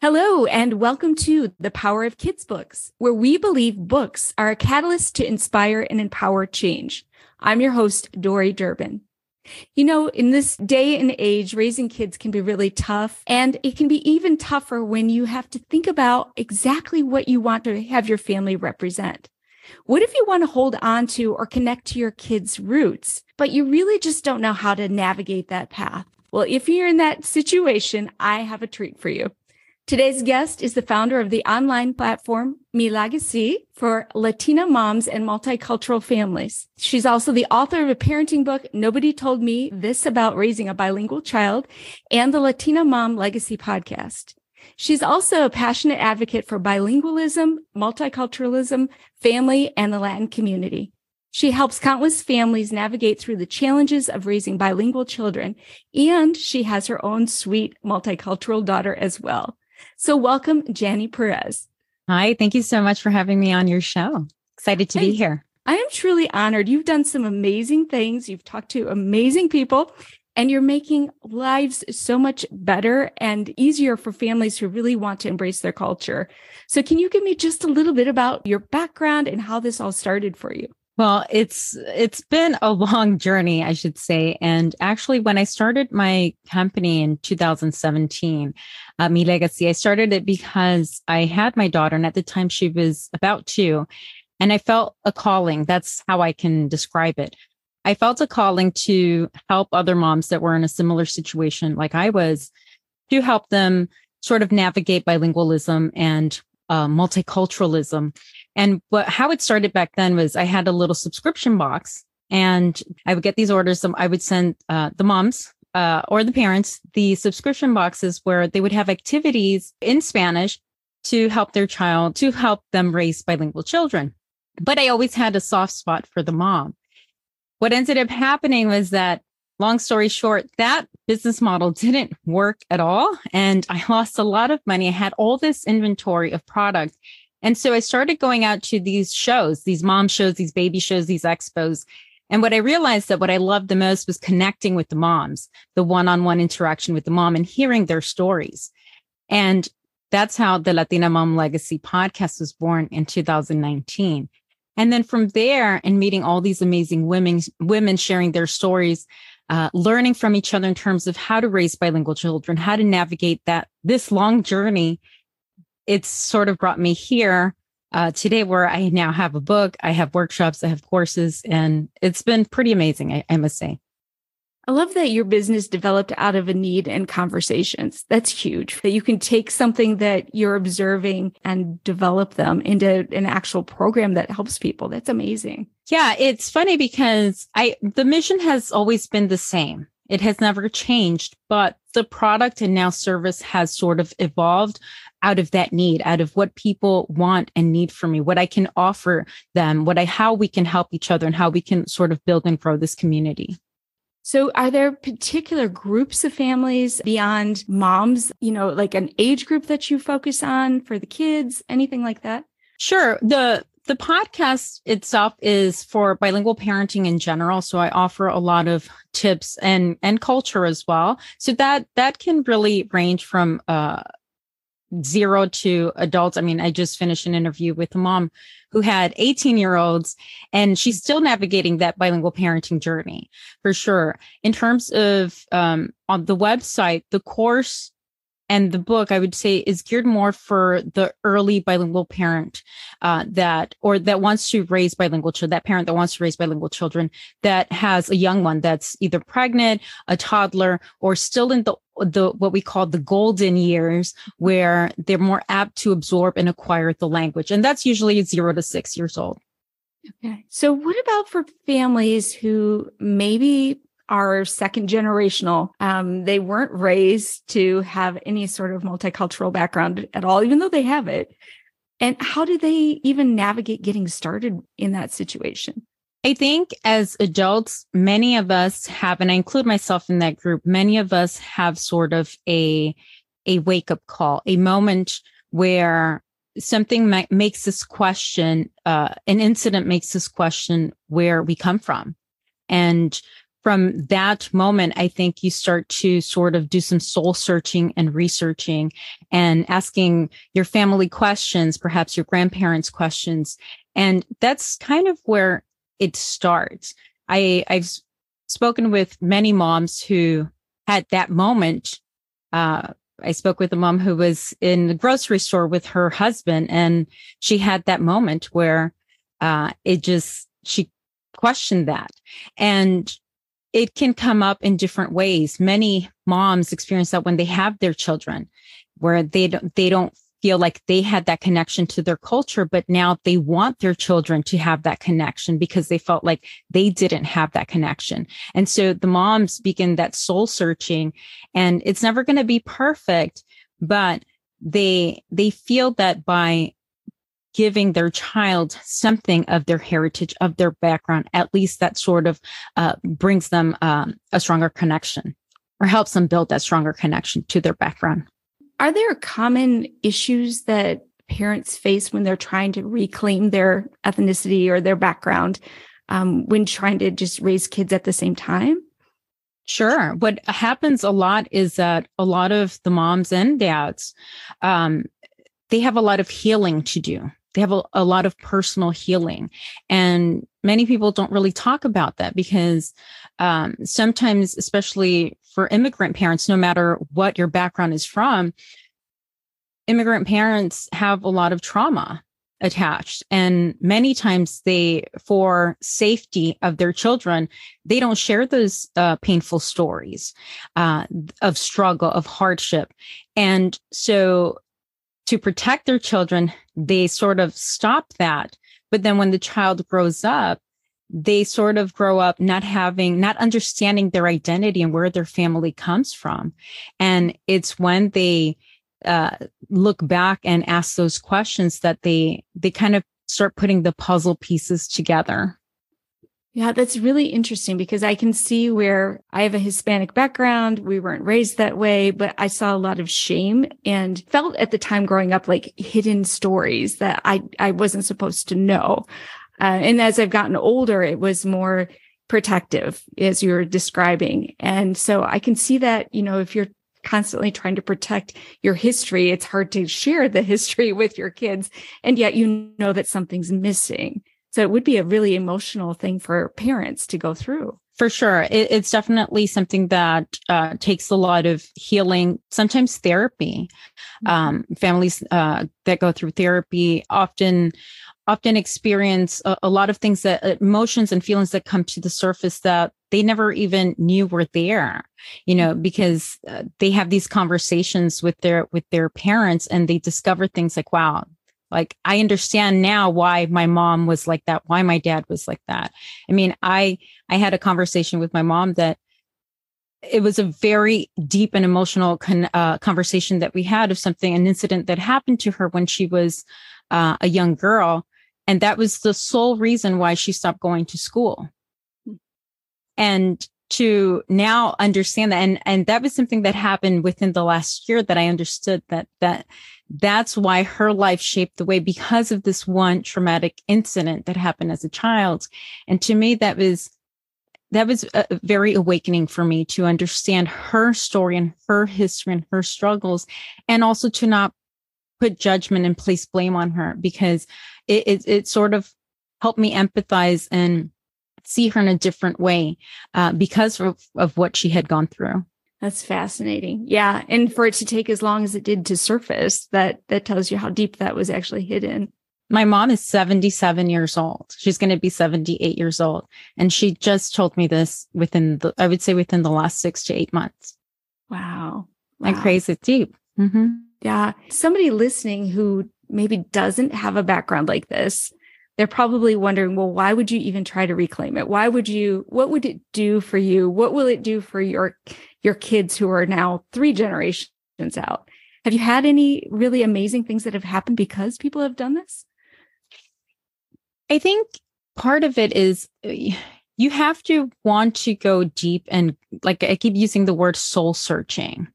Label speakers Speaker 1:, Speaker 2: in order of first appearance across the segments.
Speaker 1: Hello, and welcome to The Power of Kids Books, where we believe books are a catalyst to inspire and empower change. I'm your host, Dori Durbin. You know, in this day and age, raising kids can be really tough, and it can be even tougher when you have to think about exactly what you want to have your family represent. What if you want to hold on to or connect to your kids' roots, but you really just don't know how to navigate that path? Well, if you're in that situation, I have a treat for you. Today's guest is the founder of the online platform Mi Legasi for Latina moms and multicultural families. She's also the author of a parenting book, Nobody Told Me This About Raising a Bilingual Child, and the Latina Mom Legacy podcast. She's also a passionate advocate for bilingualism, multiculturalism, family, and the Latin community. She helps countless families navigate through the challenges of raising bilingual children, and she has her own sweet multicultural daughter as well. So welcome, Janny Perez.
Speaker 2: Hi, thank you so much for having me on your show. Excited to hey, be here.
Speaker 1: I am truly honored. You've done some amazing things. You've talked to amazing people and you're making lives so much better and easier for families who really want to embrace their culture. So can you give me just a little bit about your background and how this all started for you?
Speaker 2: Well, it's it's been a long journey, I should say. And actually, when I started my company in 2017, uh, Mi Legasi, I started it because I had my daughter, and at the time she was about two, and I felt a calling. That's how I can describe it. I felt a calling to help other moms that were in a similar situation, like I was, to help them sort of navigate bilingualism and uh, multiculturalism and what, how it started back then was I had a little subscription box and I would get these orders. I would send uh, the moms uh, or the parents the subscription boxes where they would have activities in Spanish to help their child, to help them raise bilingual children. But I always had a soft spot for the mom. What ended up happening was that, long story short, that business model didn't work at all. And I lost a lot of money. I had all this inventory of product and so I started going out to these shows, these mom shows, these baby shows, these expos. And what I realized that what I loved the most was connecting with the moms, the one on one interaction with the mom and hearing their stories. And that's how the Latina Mom Legacy podcast was born in 2019. And then from there and meeting all these amazing women, women sharing their stories, uh, learning from each other in terms of how to raise bilingual children, how to navigate that, this long journey it's sort of brought me here uh, today where I now have a book, I have workshops, I have courses, and it's been pretty amazing, I, I must say.
Speaker 1: I love that your business developed out of a need and conversations. That's huge. That you can take something that you're observing and develop them into an actual program that helps people. That's amazing.
Speaker 2: Yeah, it's funny because I the mission has always been the same. It has never changed, but the product and now service has sort of evolved out of that need, out of what people want and need from me, what I can offer them, what I, how we can help each other and how we can sort of build and grow this community.
Speaker 1: So are there particular groups of families beyond moms, you know, like an age group that you focus on for the kids, anything like that?
Speaker 2: Sure. The the podcast itself is for bilingual parenting in general so i offer a lot of tips and and culture as well so that that can really range from uh zero to adults. I mean, I just finished an interview with a mom who had 18 year olds and she's still navigating that bilingual parenting journey for sure. In terms of um, on the website, the course and the book i would say is geared more for the early bilingual parent uh, that or that wants to raise bilingual children that parent that wants to raise bilingual children that has a young one that's either pregnant a toddler or still in the the what we call the golden years where they're more apt to absorb and acquire the language and that's usually 0 to 6 years old
Speaker 1: Okay. So, what about for families who maybe are second generational. Um, they weren't raised to have any sort of multicultural background at all, even though they have it. And how do they even navigate getting started in that situation?
Speaker 2: I think as adults, many of us have, and I include myself in that group, many of us have sort of a, a wake up call, a moment where something ma- makes us question, uh, an incident makes us question where we come from. And from that moment, I think you start to sort of do some soul searching and researching and asking your family questions, perhaps your grandparents' questions. And that's kind of where it starts. I, I've spoken with many moms who had that moment. Uh, I spoke with a mom who was in the grocery store with her husband, and she had that moment where uh, it just she questioned that, and it can come up in different ways. Many moms experience that when they have their children, where they don't they don't feel like they had that connection to their culture, but now they want their children to have that connection because they felt like they didn't have that connection. And so the moms begin that soul searching and it's never going to be perfect, but they, they feel that by giving their child something of their heritage, of their background, at least that sort of uh, brings them um, a stronger connection or helps them build that stronger connection to their background.
Speaker 1: Are there common issues that parents face when they're trying to reclaim their ethnicity or their background um, when trying to just raise kids at the same time?
Speaker 2: Sure. What happens a lot is that a lot of the moms and dads, um, they have a lot of healing to do. They have a, a, lot of personal healing. And many people don't really talk about that because um, sometimes, especially for immigrant parents, no matter what your background is from, immigrant parents have a lot of trauma attached. And many times they for safety of their children they don't share those uh, painful stories uh, of struggle of hardship. And so to protect their children they sort of stop that. But then when the child grows up they sort of grow up not having, not understanding their identity and where their family comes from. And it's when they uh, look back and ask those questions that they, they kind of start putting the puzzle pieces together.
Speaker 1: Yeah, that's really interesting because I can see where I have a Hispanic background. We weren't raised that way, but I saw a lot of shame and felt at the time growing up like hidden stories that I, I wasn't supposed to know. Uh, and as I've gotten older, it was more protective as you're describing. And so I can see that, you know, if you're constantly trying to protect your history, it's hard to share the history with your kids. And yet you know that something's missing. So it would be a really emotional thing for parents to go through.
Speaker 2: For sure. It, it's definitely something that uh, takes a lot of healing, sometimes therapy. Mm-hmm. Um, families uh, that go through therapy often often experience a, a, lot of things that uh, emotions and feelings that come to the surface that they never even knew were there you know because uh, they have these conversations with their with their parents and they discover things like wow like i understand now why my mom was like that why my dad was like that. I mean i i had a conversation with my mom that it was a very deep and emotional con- uh, conversation that we had of something an incident that happened to her when she was uh, a young girl and that was the sole reason why she stopped going to school. Hmm. And to now understand that, and, and that was something that happened within the last year that I understood that, that that's why her life shaped the way because of this one traumatic incident that happened as a child. And to me, that was, that was a very awakening for me to understand her story and her history and her struggles and also to not put judgment and place blame on her because it, it, it sort of helped me empathize and see her in a different way uh, because of, of what she had gone through.
Speaker 1: That's fascinating. Yeah. And for it to take as long as it did to surface, that that tells you how deep that was actually hidden.
Speaker 2: My mom is 77 years old. She's going to be 78 years old. And she just told me this within the, I would say within the last six to eight months.
Speaker 1: Wow.
Speaker 2: wow. And crazy deep. Mm-hmm.
Speaker 1: Yeah. Somebody listening who maybe doesn't have a background like this, they're probably wondering, well, why would you even try to reclaim it? Why would you, what would it do for you? What will it do for your, your kids who are now three generations out? Have you had any really amazing things that have happened because people have done this?
Speaker 2: I think part of it is uh, you have to want to go deep and like I keep using the word soul searching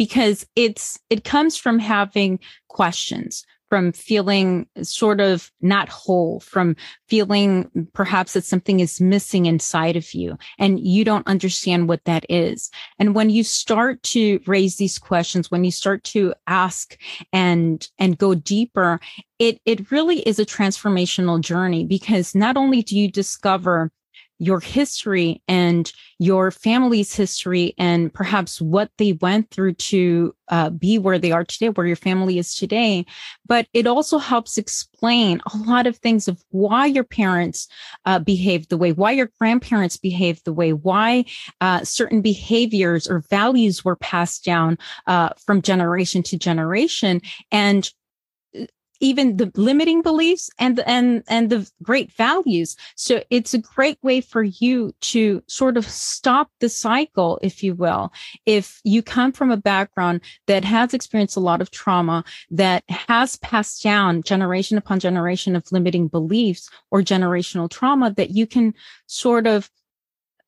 Speaker 2: because it's it comes from having questions from feeling sort of not whole, from feeling perhaps that something is missing inside of you and you don't understand what that is. And when you start to raise these questions, when you start to ask and, and go deeper, it, it really is a transformational journey because not only do you discover your history and your family's history and perhaps what they went through to uh, be where they are today, where your family is today. But it also helps explain a lot of things of why your parents uh, behaved the way, why your grandparents behaved the way, why uh, certain behaviors or values were passed down uh, from generation to generation. And even the limiting beliefs and and and the great values. So it's a great way for you to sort of stop the cycle if you will. If you come from a background that has experienced a lot of trauma that has passed down generation upon generation of limiting beliefs or generational trauma that you can sort of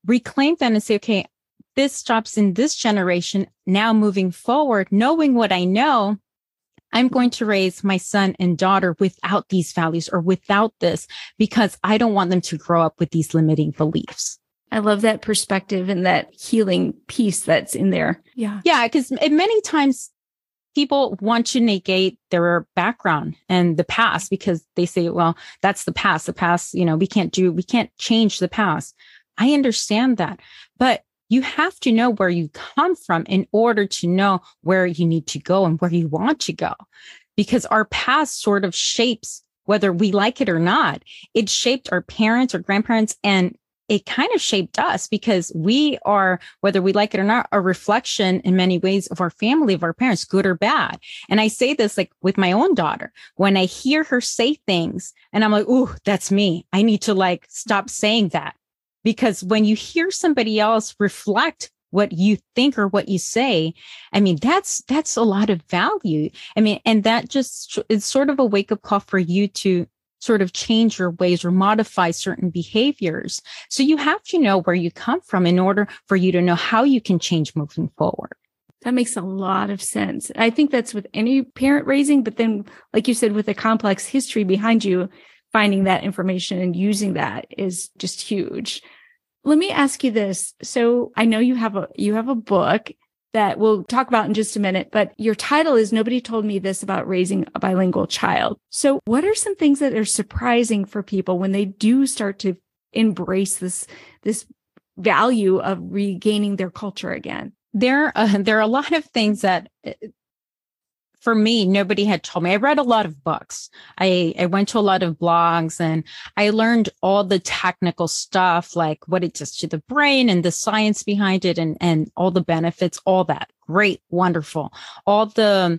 Speaker 2: reclaim that and say okay this stops in this generation. Now moving forward knowing what i know I'm going to raise my son and daughter without these values or without this because I don't want them to grow up with these limiting beliefs.
Speaker 1: I love that perspective and that healing piece that's in there.
Speaker 2: Yeah. Yeah. Cause many times people want to negate their background and the past because they say, well, that's the past. The past, you know, we can't do, we can't change the past. I understand that. But you have to know where you come from in order to know where you need to go and where you want to go. Because our past sort of shapes whether we like it or not. It shaped our parents or grandparents and it kind of shaped us because we are, whether we like it or not, a reflection in many ways of our family, of our parents, good or bad. And I say this like with my own daughter, when I hear her say things and I'm like, oh, that's me. I need to like stop saying that because when you hear somebody else reflect what you think or what you say i mean that's that's a lot of value. I mean and that just is sort of a wake up call for you to sort of change your ways or modify certain behaviors. So you have to know where you come from in order for you to know how you can change moving forward.
Speaker 1: That makes a lot of sense. I think that's with any parent raising but then like you said with a complex history behind you finding that information and using that is just huge. Let me ask you this. So I know you have a, you have a book that we'll talk about in just a minute, but your title is Nobody Told Me This About Raising a Bilingual Child. So what are some things that are surprising for people when they do start to embrace this, this value of regaining their culture again?
Speaker 2: There, uh, there are a lot of things that uh, for me, nobody had told me. I read a lot of books. I, I went to a lot of blogs and I learned all the technical stuff, like what it does to the brain and the science behind it and, and all the benefits, all that. Great. Wonderful. All the,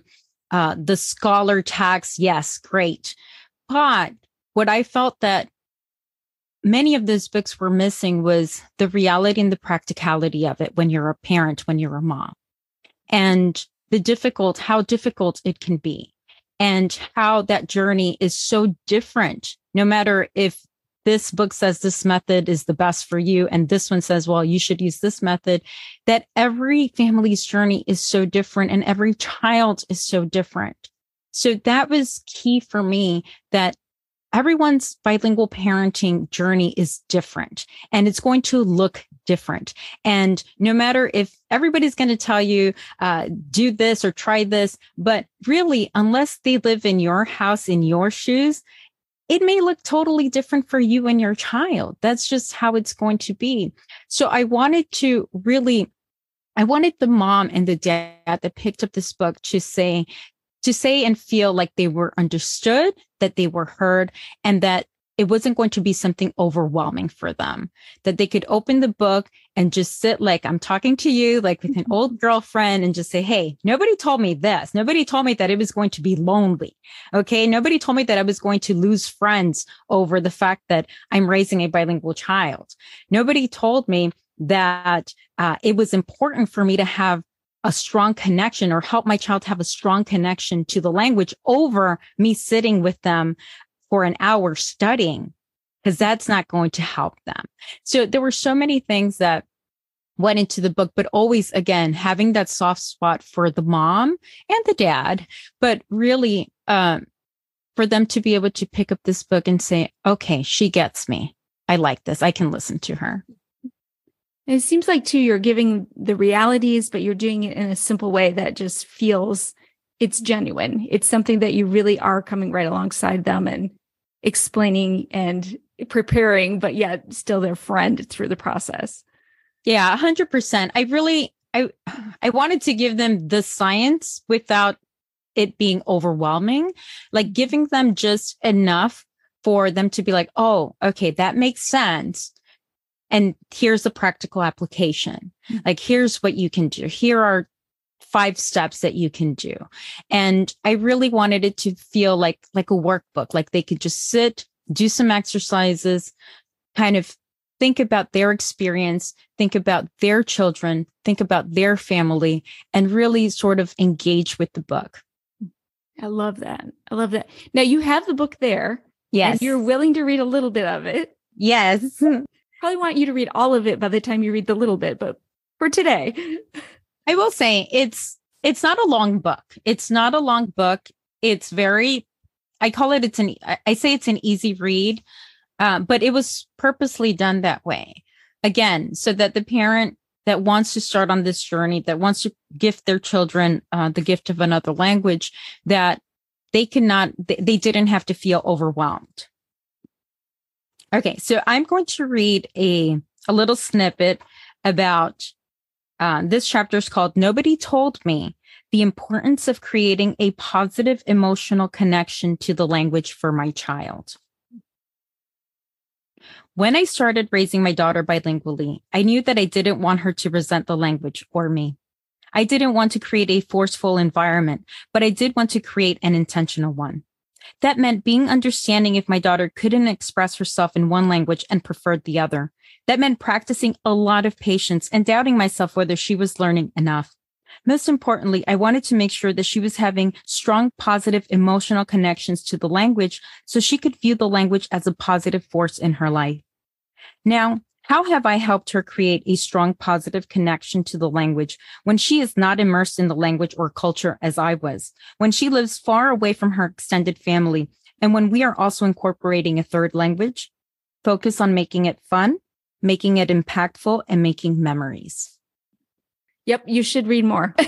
Speaker 2: uh, the scholar tax. Yes. Great. But what I felt that many of those books were missing was the reality and the practicality of it when you're a parent, when you're a mom. And the difficult, how difficult it can be and how that journey is so different. No matter if this book says this method is the best for you and this one says, well, you should use this method, that every family's journey is so different and every child is so different. So that was key for me that everyone's bilingual parenting journey is different and it's going to look different. And no matter if everybody's going to tell you, uh, do this or try this, but really, unless they live in your house, in your shoes, it may look totally different for you and your child. That's just how it's going to be. So I wanted to really I wanted the mom and the dad that picked up this book to say, to say and feel like they were understood, that they were heard, and that it wasn't going to be something overwhelming for them, that they could open the book and just sit like I'm talking to you, like with an old girlfriend, and just say, Hey, nobody told me this. Nobody told me that it was going to be lonely. Okay. Nobody told me that I was going to lose friends over the fact that I'm raising a bilingual child. Nobody told me that uh, it was important for me to have a strong connection or help my child have a strong connection to the language over me sitting with them for an hour studying because that's not going to help them. So there were so many things that went into the book, but always again, having that soft spot for the mom and the dad, but really, um, for them to be able to pick up this book and say, okay, she gets me. I like this. I can listen to her.
Speaker 1: It seems like too you're giving the realities, but you're doing it in a simple way that just feels it's genuine. It's something that you really are coming right alongside them and explaining and preparing, but yet still their friend through the process.
Speaker 2: Yeah, 100%. I really I I wanted to give them the science without it being overwhelming, like giving them just enough for them to be like, "Oh, okay, that makes sense." And here's the practical application. Mm-hmm. Like here's what you can do. Here are five steps that you can do. And I really wanted it to feel like like a workbook, like they could just sit, do some exercises, kind of think about their experience, think about their children, think about their family, and really sort of engage with the book.
Speaker 1: I love that. I love that. Now you have the book there.
Speaker 2: Yes.
Speaker 1: you're willing to read a little bit of it.
Speaker 2: Yes.
Speaker 1: Probably want you to read all of it by the time you read the little bit, but for today.
Speaker 2: I will say it's it's not a long book. It's not a long book. It's very I call it it's an I say it's an easy read uh, but it was purposely done that way. Again, so that the parent that wants to start on this journey, that wants to gift their children uh, the gift of another language, that they cannot, they, they didn't have to feel overwhelmed. Okay, so I'm going to read a, a little snippet about uh, this chapter is called Nobody Told Me the Importance of Creating a Positive Emotional Connection to the Language for My Child. When I started raising my daughter bilingually, I knew that I didn't want her to resent the language or me. I didn't want to create a forceful environment, but I did want to create an intentional one. That meant being understanding if my daughter couldn't express herself in one language and preferred the other. That meant practicing a lot of patience and doubting myself whether she was learning enough. Most importantly, I wanted to make sure that she was having strong, positive emotional connections to the language so she could view the language as a positive force in her life. Now, how have I helped her create a strong positive connection to the language when she is not immersed in the language or culture as I was, when she lives far away from her extended family, and when we are also incorporating a third language? Focus on making it fun, making it impactful, and making memories.
Speaker 1: Yep, you should read more.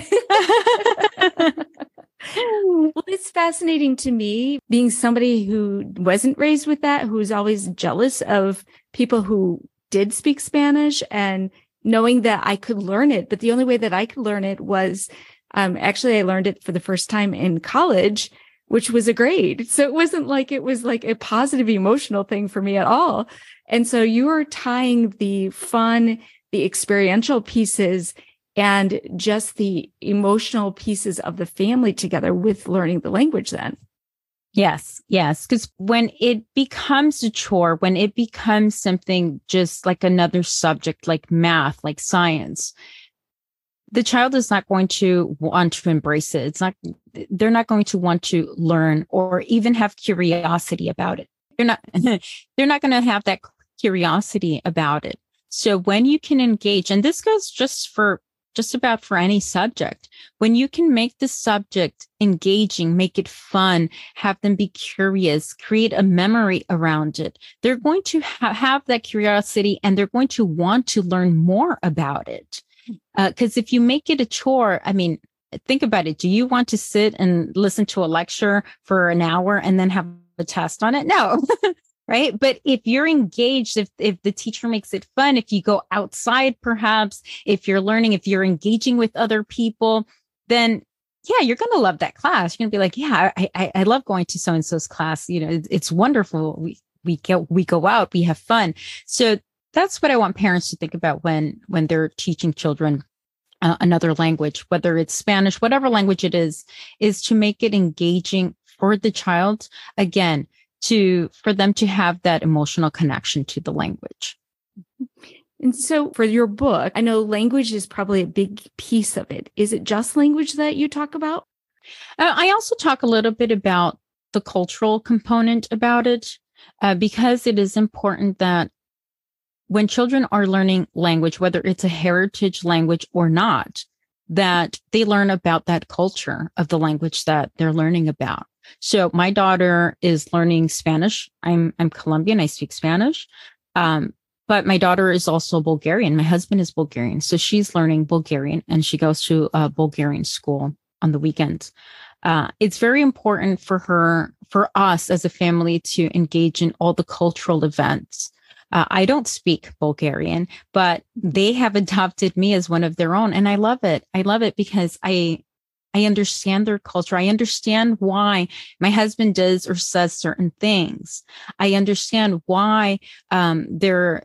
Speaker 1: well, it's fascinating to me being somebody who wasn't raised with that, who's always jealous of people who did speak Spanish and knowing that I could learn it. But the only way that I could learn it was um, actually, I learned it for the first time in college, which was a grade. So it wasn't like it was like a positive emotional thing for me at all. And so you are tying the fun, the experiential pieces and just the emotional pieces of the family together with learning the language then.
Speaker 2: Yes, yes. Because when it becomes a chore, when it becomes something just like another subject, like math, like science, the child is not going to want to embrace it. It's not, they're not going to want to learn or even have curiosity about it. They're not, they're not going to have that curiosity about it. So when you can engage, and this goes just for just about for any subject. When you can make the subject engaging, make it fun, have them be curious, create a memory around it, they're going to ha- have that curiosity and they're going to want to learn more about it. Because uh, if you make it a chore, I mean, think about it. Do you want to sit and listen to a lecture for an hour and then have a test on it? No. right? But if you're engaged if if the teacher makes it fun if you go outside perhaps if you're learning if you're engaging with other people then yeah you're going to love that class. You're going to be like yeah i i, I love going to so and so's class. You know it's, wonderful. We we go we go out we have fun. So that's what i want parents to think about when when they're teaching children uh, another language whether it's spanish whatever language it is is to make it engaging for the child. Again to for them to have that emotional connection to the language.
Speaker 1: And so for your book, I know language is probably a big piece of it. Is it just language that you talk about?
Speaker 2: Uh, I also talk a little bit about the cultural component about it uh, because it is important that when children are learning language, whether it's a heritage language or not, that they learn about that culture of the language that they're learning about. So my daughter is learning Spanish. I'm I'm Colombian. I speak Spanish. Um, but my daughter is also Bulgarian. My husband is Bulgarian. So she's learning Bulgarian and she goes to a Bulgarian school on the weekends. Uh, it's very important for her, for us as a family to engage in all the cultural events. Uh, I don't speak Bulgarian, but they have adopted me as one of their own. And I love it. I love it because I, I understand their culture. I understand why my husband does or says certain things. I understand why um, they're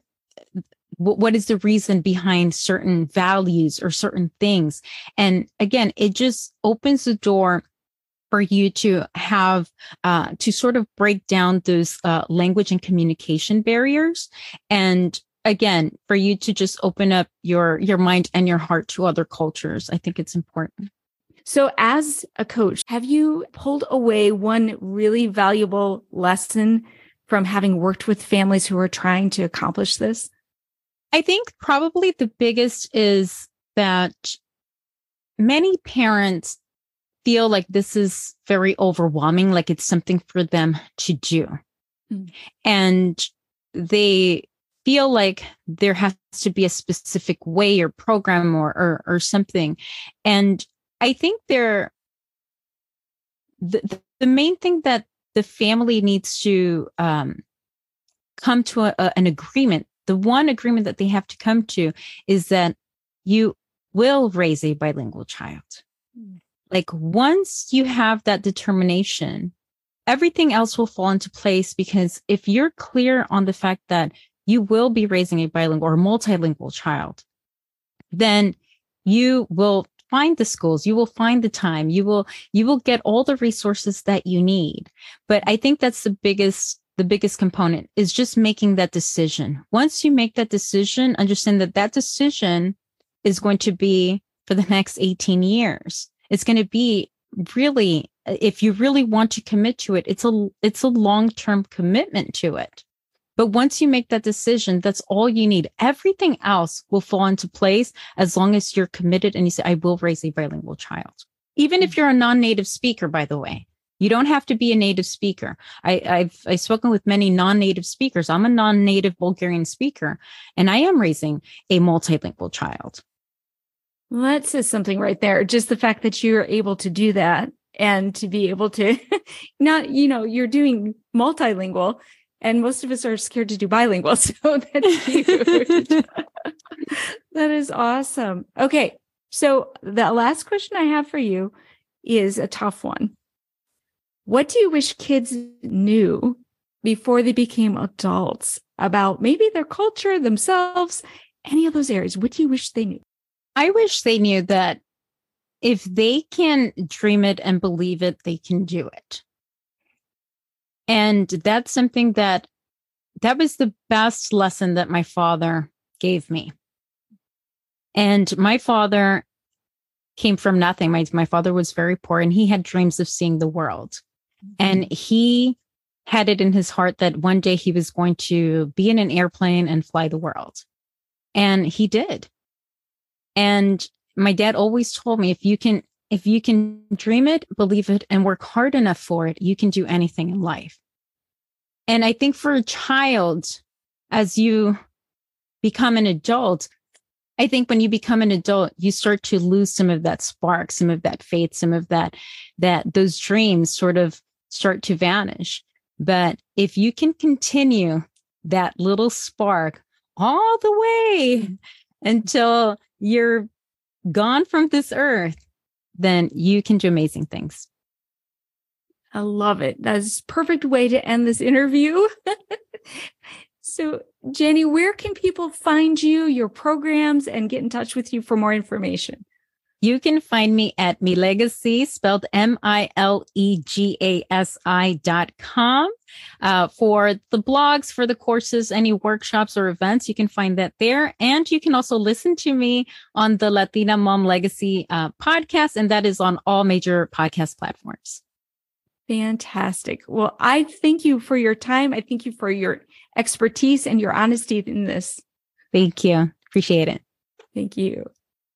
Speaker 2: what is the reason behind certain values or certain things and again it just opens the door for you to have uh, to sort of break down those uh, language and communication barriers and again for you to just open up your your mind and your heart to other cultures i think it's important
Speaker 1: so as a coach have you pulled away one really valuable lesson from having worked with families who are trying to accomplish this
Speaker 2: I think probably the biggest is that many parents feel like this is very overwhelming, like it's something for them to do. Mm. And they feel like there has to be a specific way or program or, or, or something. And I think there, the, the main thing that the family needs to um, come to a, a, an agreement the one agreement that they have to come to is that you will raise a bilingual child. Hmm. Like once you have that determination, everything else will fall into place because if you're clear on the fact that you will be raising a bilingual or multilingual child, then you will find the schools you will find the time you will you will get all the resources that you need but i think that's the biggest the biggest component is just making that decision. Once you make that decision, understand that that decision is going to be for the next 18 years. It's going to be really, if you really want to commit to it, it's a, it's a long-term commitment to it. But once you make that decision, that's all you need. Everything else will fall into place as long as you're committed and you say, I will raise a bilingual child. Even if mm. you're a non-native speaker, by the way, you don't have to be a native speaker. I, I've I've spoken with many non-native speakers. I'm a non-native Bulgarian speaker, and I am raising a multilingual child.
Speaker 1: Well, that says something right there. Just the fact that you're able to do that and to be able to not, you know, you're doing multilingual and most of us are scared to do bilingual. So that's huge. that is awesome. Okay. So the last question I have for you is a tough one. What do you wish kids knew before they became adults about maybe their culture, themselves, any of those areas? What do you wish they knew?
Speaker 2: I wish they knew that if they can dream it and believe it, they can do it. And that's something that that was the best lesson that my father gave me. And my father came from nothing. My, my father was very poor and he had dreams of seeing the world. And mm-hmm. he had it in his heart that one day he was going to be in an airplane and fly the world. And he did. And my dad always told me if you can if you can dream it, believe it and work hard enough for it, you can do anything in life. And I think for a child as you become an adult, I think when you become an adult, you start to lose some of that spark, some of that faith, some of that, that those dreams sort of start to vanish. But if you can continue that little spark all the way until you're gone from this earth, then you can do amazing things.
Speaker 1: I love it. That's perfect way to end this interview. so, Janny, where can people find you, your programs, and get in touch with you for more information?
Speaker 2: You can find me at Milegasi, spelled M I L E G A S I dot com. Uh, for the blogs, for the courses, any workshops or events, you can find that there. And you can also listen to me on the Latina Mom Legacy uh, podcast, and that is on all major podcast platforms.
Speaker 1: Fantastic. Well, I thank you for your time. I thank you for your expertise and your honesty in this.
Speaker 2: Thank you. Appreciate it.
Speaker 1: Thank you.